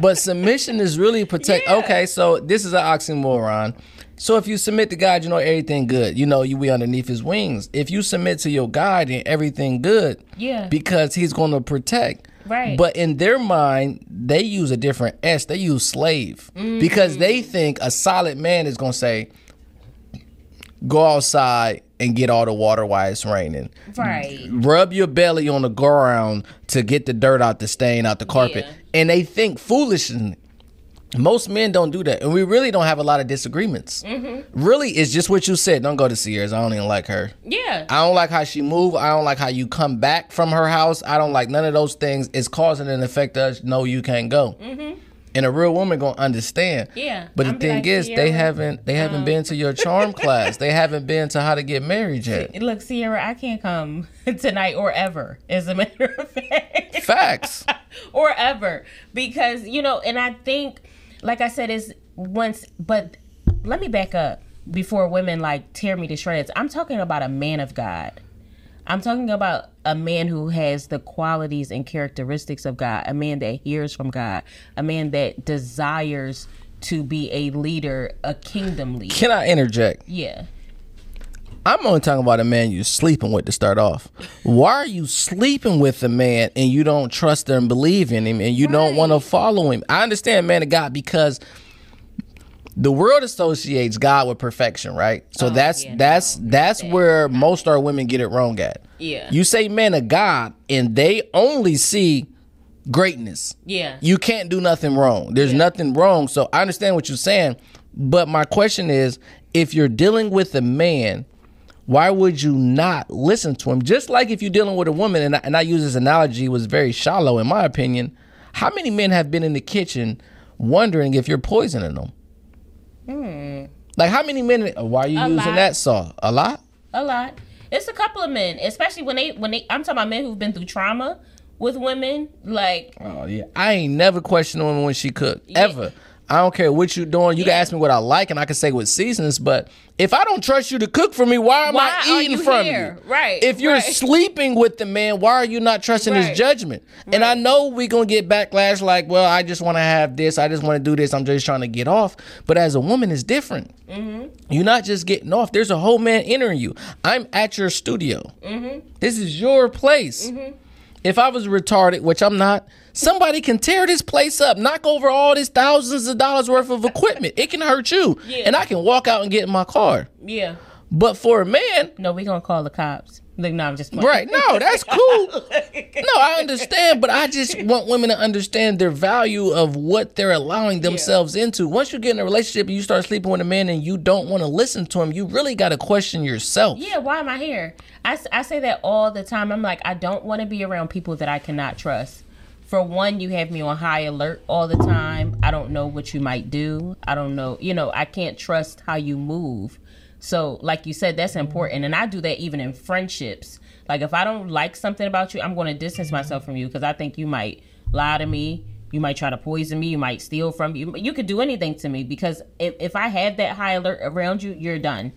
But submission is really protect. Yeah. Okay, so this is an oxymoron. So if you submit to God, you know everything good. You know you be underneath His wings. If you submit to your God, then everything good. Yeah. Because He's going to protect. Right. But in their mind, they use a different S. They use slave because they mm. think a solid man is going to say, "Go outside and get all the water while it's raining." Right. rub your belly on the ground to get the dirt out the stain out the carpet. Yeah. and they think foolishly most men don't do that. And we really don't have a lot of disagreements. Mm-hmm. really it's just what you said. Don't go to Sierra's. I don't even like her. Yeah. I don't like how she move. I don't like how you come back from her house. I don't like none of those things. It's causing an effect us no you can't go and a real woman gonna understand. Yeah. but the I'll be thing like, is they haven't they haven't been to your charm um, class they haven't been to how to get married yet Look, Sierra, I can't come tonight or ever, as a matter of fact. facts or ever. Because, you know, and I think, like I said, is once, but let me back up before women like tear me to shreds. I'm talking about a man of God. I'm talking about a man who has the qualities and characteristics of God, a man that hears from God, a man that desires to be a leader, a kingdom leader. can I interject Yeah. I'm only talking about a man you're sleeping with to start off. Why are you sleeping with a man and you don't trust him and believe in him and you don't want to follow him? I understand man of God because the world associates God with perfection, right? So Oh, that's yeah, no, that's that's where most our women get it wrong at. Yeah. You say man of God and they only see greatness. Yeah. You can't do nothing wrong. There's nothing wrong. So I understand what you're saying. But my question is if you're dealing with a man, why would you not listen to him? Just like if you're dealing with a woman, and I, and I use this analogy, it was very shallow in my opinion. How many men have been in the kitchen wondering if you're poisoning them? Mm. Like how many men? Uh, why are you. A using lot. that saw? A lot. A lot. It's a couple of men, especially when they when they. I'm talking about men who've been through trauma with women. Like Oh yeah. I ain't never questioned a woman when she cook ever. I don't care what you're doing. You can ask me what I like, and I can say what seasons. But if I don't trust you to cook for me, why am Why I eating you from here? you? Right, If you're right. sleeping with the man, why are you not trusting Right. his judgment? And I know we're gonna get backlash. Like, well, I just want to have this. I just want to do this. I'm just trying to get off. But as a woman, it's different. Mm-hmm. You're not just getting off. There's a whole man entering you. I'm at your studio. Mm-hmm. This is your place. If I was retarded, which I'm not, somebody can tear this place up, knock over all this thousands of dollars worth of equipment. It can hurt you. Yeah. And I can walk out and get in my car. yeah. But for a man, No, we're gonna call the cops. Like, no, I'm just playing. right, no, that's cool. No, I understand, but I just want women to understand their value of what they're allowing themselves into. Once you get in a relationship and you start sleeping with a man and you don't want to listen to him, you really got to question yourself. Yeah, why am I here? I, I say that all the time. I'm like, I don't want to be around people that I cannot trust. For one, you have me on high alert all the time. I don't know what you might do. I don't know, you know, I can't trust how you move. So, like you said, that's important. And I do that even in friendships. Like, if I don't like something about you, I'm going to distance myself from you because I think you might lie to me. You might try to poison me. You might steal from me. You could do anything to me because if, if I have that high alert around you, you're done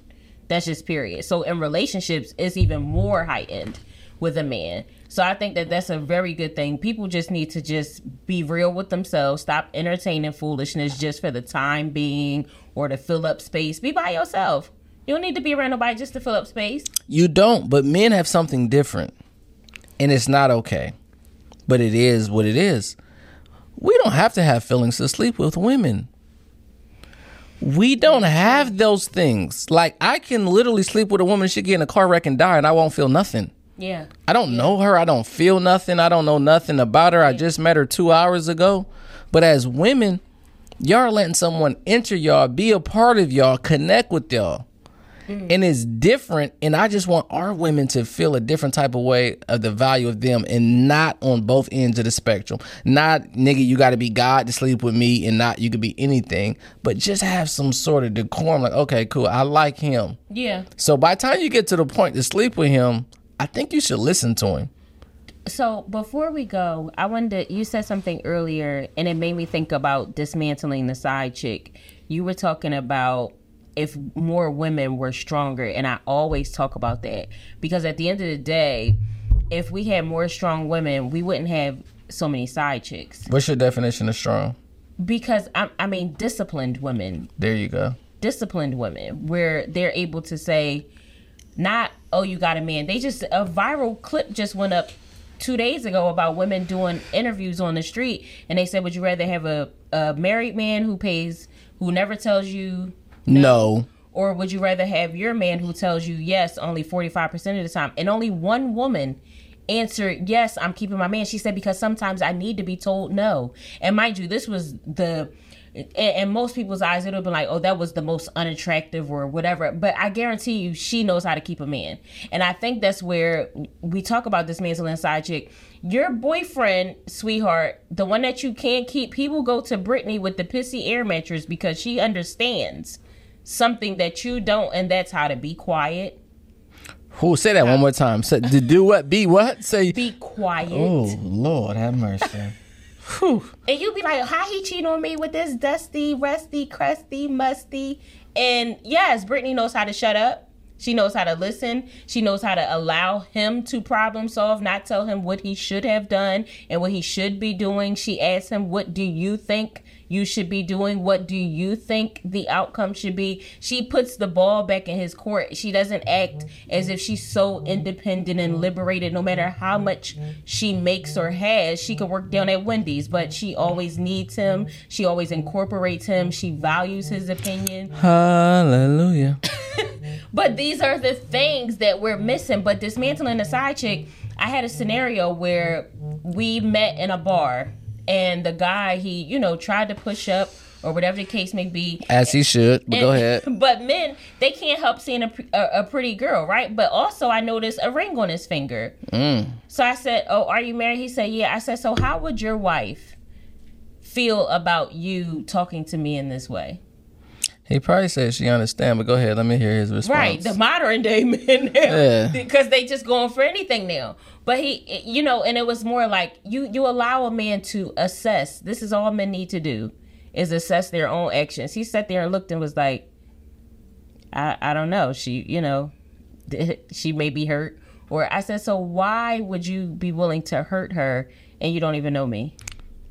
That's just period. So in relationships, it's even more heightened with a man. So I think that that's a very good thing. People just need to just be real with themselves. Stop entertaining foolishness just for the time being or to fill up space. Be by yourself. You don't need to be around nobody just to fill up space. You don't, but men have something different. And it's not okay. But it is what it is. We don't have to have feelings to sleep with women. We don't have those things. Like I can literally sleep with a woman, she get in a car wreck and die, and I won't feel nothing. Yeah. I don't know her. I don't feel nothing. I don't know nothing about her. I just met her two hours ago. But as women, y'all are letting someone enter y'all, be a part of y'all, connect with y'all. Mm. And it's different. And I just want our women to feel a different type of way of the value of them and not on both ends of the spectrum. Not, nigga, you got to be God to sleep with me and not you could be anything, but just have some sort of decorum. Like, okay, cool. I like him. Yeah. So by the time you get to the point to sleep with him, I think you should listen to him. So before we go, I wanted to, you said something earlier and it made me think about dismantling the side chick. You were talking about if more women were stronger and I always talk about that because at the end of the day, if we had more strong women, we wouldn't have so many side chicks. What's your definition of strong? Because I, I mean, disciplined women, There you go. disciplined women, where they're able to say, not oh you got a man. They just a viral clip just went up two days ago about women doing interviews on the street, and they said, would you rather have a, a married man who pays, who never tells you No. or would you rather have your man who tells you yes only 45% of the time and only one woman answered yes i'm keeping my man she said because sometimes i need to be told no and mind you this was the in, in most people's eyes it would have been like oh that was the most unattractive or whatever but i guarantee you she knows how to keep a man and i think that's where we talk about this dismantling side chick your boyfriend sweetheart the one that you can't keep he will go to brittany with the pissy air mattress because she understands something that you don't, and that's how to be quiet. Who say that one more time? Say, to do what? Be what? Say. Be quiet. oh Lord, have mercy. Whew. And you'd be like, how he cheat on me with this dusty, rusty, crusty, musty. And yes, Brittany knows how to shut up. She knows how to listen. She knows how to allow him to problem solve, not tell him what he should have done and what he should be doing. She asks him, What do you think you should be doing? What do you think the outcome should be? She puts the ball back in his court. She doesn't act as if she's so independent and liberated, no matter how much she makes or has. She could work down at Wendy's, but she always needs him. She always incorporates him. She values his opinion. Hallelujah. But these are the things that we're missing. But dismantling the side chick, I had a scenario where we met in a bar and the guy, he, you know, tried to push up or whatever the case may be. As he should. But go ahead. But men, they can't help seeing a, a, a pretty girl, right? But also, I noticed a ring on his finger. Mm. So I said, "Oh, are you married?" He said, "Yeah." I said, "So how would your wife feel about you talking to me in this way?" He probably said she understand, but go ahead. Let me hear his response. Right, the modern day men now, Yeah. because they just going for anything now. But he, you know, and it was more like you you allow a man to assess. This is all men need to do is assess their own actions. He sat there and looked and was like, I I don't know. She, you know, she may be hurt. Or I said, so why would you be willing to hurt her and you don't even know me?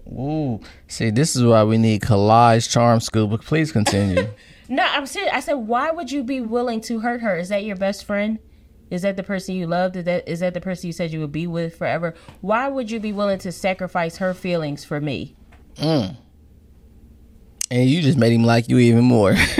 Ooh. See, this is why we need collage charm school, but please continue. No, I'm serious. I said, why would you be willing to hurt her? Is that your best friend? Is that the person you loved? Is that is that the person you said you would be with forever? Why would you be willing to sacrifice her feelings for me? Mm. and you just made him like you even more.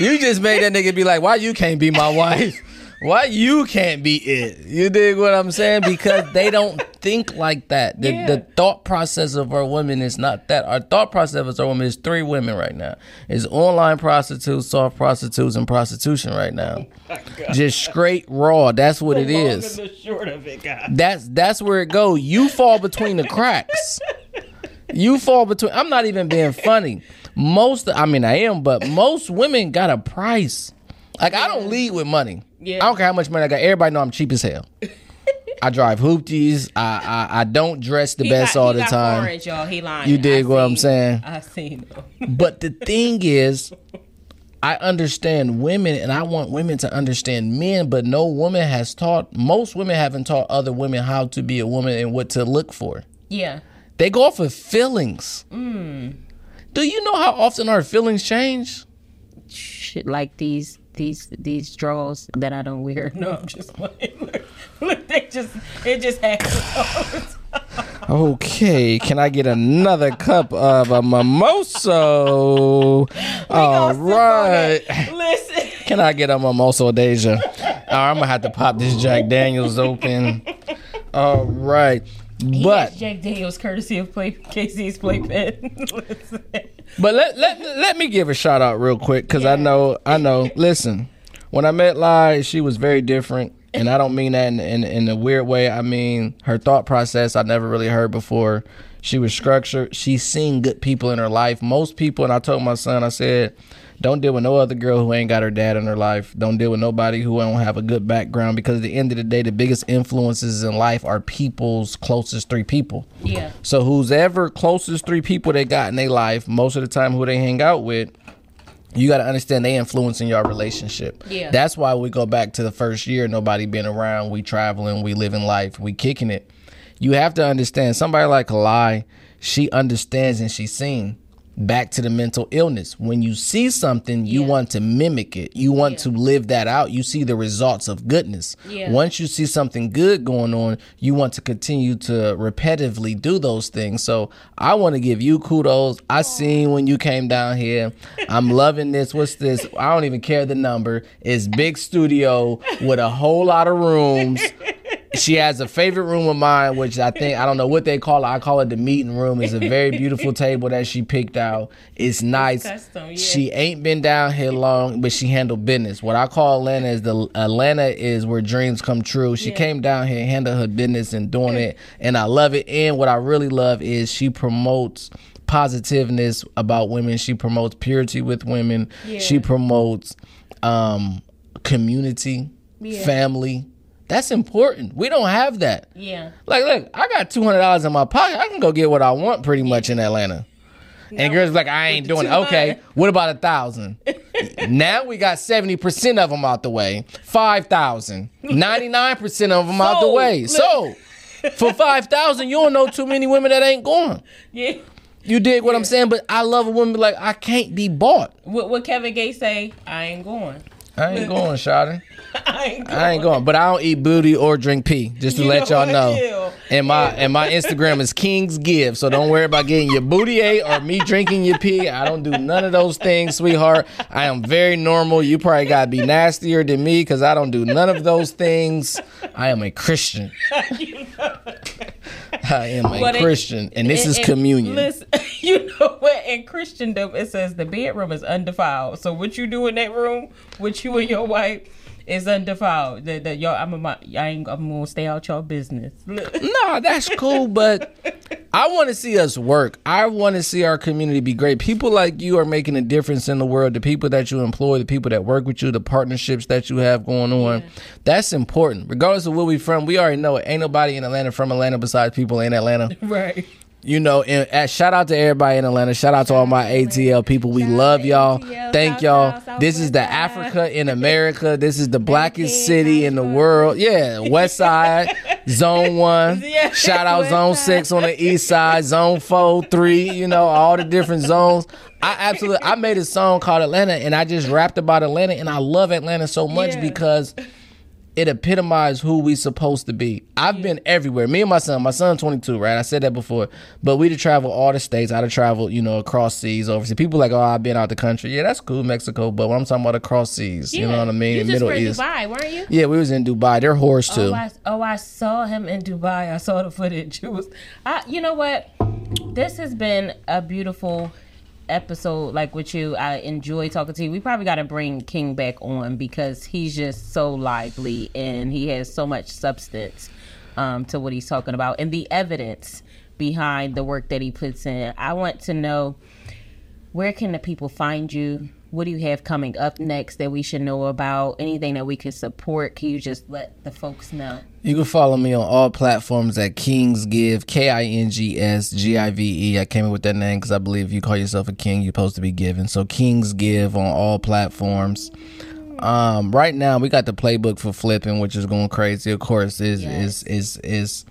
you just made that nigga be like, why you can't be my wife? Why you can't be it? You dig what I'm saying? Because they don't think like that. The, Yeah. the thought process of our women is not that. Our thought process of our women is three women right now. It's online prostitutes, soft prostitutes, and prostitution right now. Oh Just straight raw. That's what it is. The short of it, guys. That's that's where it go. You fall between the cracks. You fall between. I'm not even being funny. Most, I mean, I am, but most women got a price. Like I don't lead with money. Yeah. I don't care how much money I got. Everybody know I'm cheap as hell. I drive hoopties. I, I I don't dress the best all the time. Orange, y'all. He lying. You dig I what I'm seen- saying? I seen him. But the thing is, I understand women and I want women to understand men, but no woman has taught, most women haven't taught other women how to be a woman and what to look for. Yeah. They go off of feelings. Mm. Do you know how often our feelings change? Shit like these these these drawers that I don't wear. No, I'm just playing. Look, look they just it just happens all the time. Okay, can I get another cup of a mimosa? All gonna sip on right. it. Listen. Can I get a mimosa, Deja? All right, I'm gonna have to pop this Jack Daniels open. All right, But but Jack Daniels courtesy of play KC's playpen. But let let let me give a shout out real quick because I know I know. Listen, when I met Lai, she was very different, and I don't mean that in, in in a weird way. I mean her thought process I never really heard before. She was structured. She's seen good people in her life. Most people, and I told my son, I said, don't deal with no other girl who ain't got her dad in her life. Don't deal with nobody who don't have a good background because at the end of the day, the biggest influences in life are people's closest three people. Yeah. So who's ever closest three people they got in their life, most of the time who they hang out with, you got to understand they influencing your relationship. Yeah. That's why we go back to the first year, nobody been around, we traveling, we living life, we kicking it. You have to understand somebody like Kalai, she understands and she's seen. Back to the mental illness. When you see something, you Yeah. want to mimic it. You want Yeah. to live that out. You see the results of goodness. Yeah. Once you see something good going on, you want to continue to repetitively do those things. So I want to give you kudos. I seen when you came down here. I'm loving this. What's this? I don't even care the number. It's big studio with a whole lot of rooms. She has a favorite room of mine, which I think I don't know what they call it. I call it the meeting room. It's a very beautiful table that she picked out. It's nice. custom, yeah. She ain't been down here long, but she handled business. What I call Atlanta is the Atlanta is where dreams come true. She Yeah. came down here, handled her business, and doing it, and I love it. And what I really love is she promotes positiveness about women. She promotes purity with women. Yeah. She promotes um, community, family. That's important. We don't have that. Yeah. Like, look, I got two hundred dollars in my pocket. I can go get what I want pretty much in Atlanta. And girls like, I ain't doing it. Okay, what about a thousand? now we got seventy percent of them out the way. Five thousand. Ninety-nine percent of them out the way. Look. So, for five thousand, you don't know too many women that ain't going. Yeah. You dig what I'm saying? But I love a woman like, I can't be bought. What what Kevin Gates say? I ain't going. I ain't going, Shotty. I ain't going. I ain't going, but I don't eat booty or drink pee. Just to You let y'all know. And my and my Instagram is Kings Give, so don't worry about getting your booty ate or me drinking your pee. I don't do none of those things, sweetheart. I am very normal. You probably gotta be nastier than me because I don't do none of those things. I am a Christian. I am a Christian, and this And- is and communion. Listen, you know what? In Christendom, it says the bedroom is undefiled. So what you do in that room with you and your wife is undefiled. That that y'all, I'm a, I ain't, I'm gonna stay out your business. No, that's cool, but I want to see us work. I want to see our community be great. People like you are making a difference in the world. The people that you employ, the people that work with you, the partnerships that you have going on. That's important. Regardless of where we from, we already know it. Ain't nobody in Atlanta from Atlanta besides people in Atlanta. Right. You know, and uh, shout out to everybody in Atlanta. Shout out to all my ATL people. We Shout love y'all. ATL, Thank South y'all. South, This is the Africa in America. This is the blackest city in the world. Yeah, West Side, Zone One. Yeah, Shout out West Zone Side. Six on the East Side, Zone Four, Three. You know all the different zones. I absolutely. I made a song called Atlanta, and I just rapped about Atlanta, and I love Atlanta so much Yeah. because it epitomized who we supposed to be. I've been everywhere. Me and my son. My son 22, right? I said that before. But we to travel all the states. I'd have traveled, you know, across seas, overseas. People like, oh, I've been out the country. Yeah, that's cool, Mexico. But when I'm talking about across seas, you know what I mean? You just Middle were in East. Dubai, weren't you? Yeah, we was in Dubai. They're whores oh, too. Oh I, oh, I saw him in Dubai. I saw the footage. It was, I, you know what? This has been a beautiful episode. Like with you, I enjoy talking to you. We probably got to bring King back on because he's just so lively and he has so much substance um, to what he's talking about and the evidence behind the work that he puts in. I want to know where can the people find you? What do you have coming up next that we should know about? Anything that we could support? Can you just let the folks know? You can follow me on all platforms at Kings Give, K I N G S G I V E. I came up with that name because I believe if you call yourself a king, you're supposed to be given. So Kings Give on all platforms. Um, right now we got the playbook for flipping, which is going crazy. Of course, is yes. is is is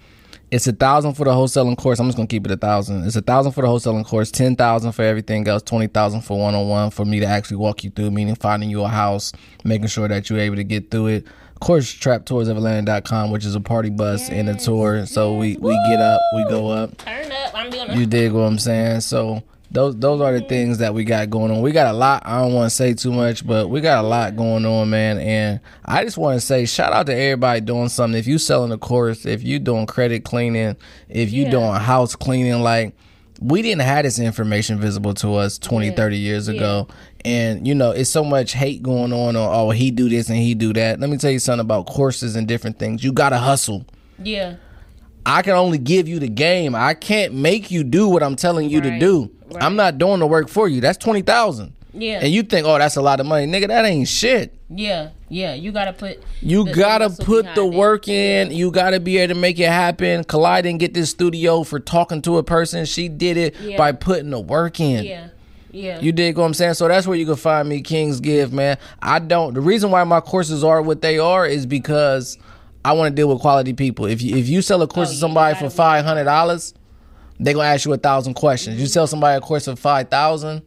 it's a thousand for the wholesaling course. I'm just gonna keep it a thousand. It's a thousand for the wholesaling course, ten thousand for everything else, twenty thousand for one on one for me to actually walk you through, meaning finding you a house, making sure that you're able to get through it. Of course, traptoursofatlanta.com, which is a party bus yes. and a tour. So we, we get up, we go up. Turn up. I'm doing You dig what I'm saying? So those those are the things that we got going on. We got a lot. I don't want to say too much, but we got a lot going on, man. And I just want to say shout out to everybody doing something. If you selling a course, if you doing credit cleaning, if you yeah. doing house cleaning, like we didn't have this information visible to us 20 yeah. 30 years ago yeah. and you know it's so much hate going on on oh he do this and he do that let me tell you something about courses and different things you gotta hustle yeah i can only give you the game i can't make you do what i'm telling you right. to do Right. I'm not doing the work for you. That's twenty thousand. Yeah. And you think, oh, that's a lot of money, nigga? That ain't shit. Yeah, yeah. You gotta put. You the, gotta the put the work it. in. You gotta be able to make it happen. Kalai didn't get this studio for talking to a person. She did it yeah. by putting the work in. Yeah. Yeah. You dig what I'm saying? So that's where you can find me, Kings Give, man. I don't. The reason why my courses are what they are is because I want to deal with quality people. If you if you sell a course oh, to somebody for five hundred dollars, they gonna ask you a thousand questions. You sell somebody a course of five thousand,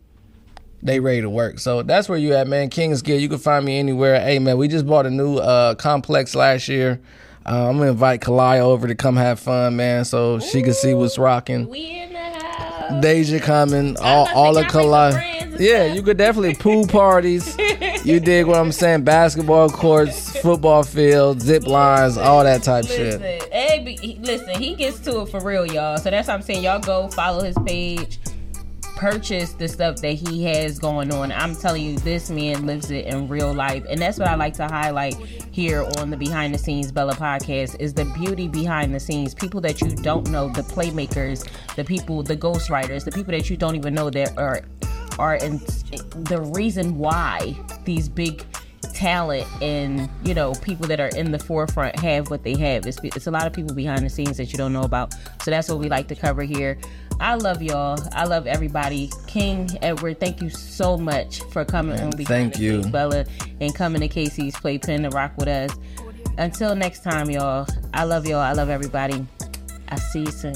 they ready to work. So that's where you at, man. Kings Give. You can find me anywhere. Hey, man, we just bought a new uh, complex last year. Uh, I'm gonna invite Kalaya over to come have fun, man, so Ooh, she can see what's rocking. We in the house. Deja coming, all all of Kalaya. Yeah, you could definitely pool parties. you dig what I'm saying? Basketball courts, football fields, zip lines, all that type listen, shit. Hey, listen, he gets to it for real, y'all. So that's what I'm saying. Y'all go follow his page purchase the stuff that he has going on. I'm telling you, this man lives it in real life. And that's what I like to highlight here on the Behind the Scenes Bella podcast is the beauty behind the scenes. People that you don't know, the playmakers, the people, the ghostwriters, the people that you don't even know that are are in the reason why these big talent and you know people that are in the forefront have what they have. It's, it's a lot of people behind the scenes that you don't know about. So that's what we like to cover here. I love y'all. I love everybody. King edward thank you so much for coming Man, on thank you. Bella and coming to casey's playpen to rock with us. Until next time y'all. I love y'all. I love everybody. I see you soon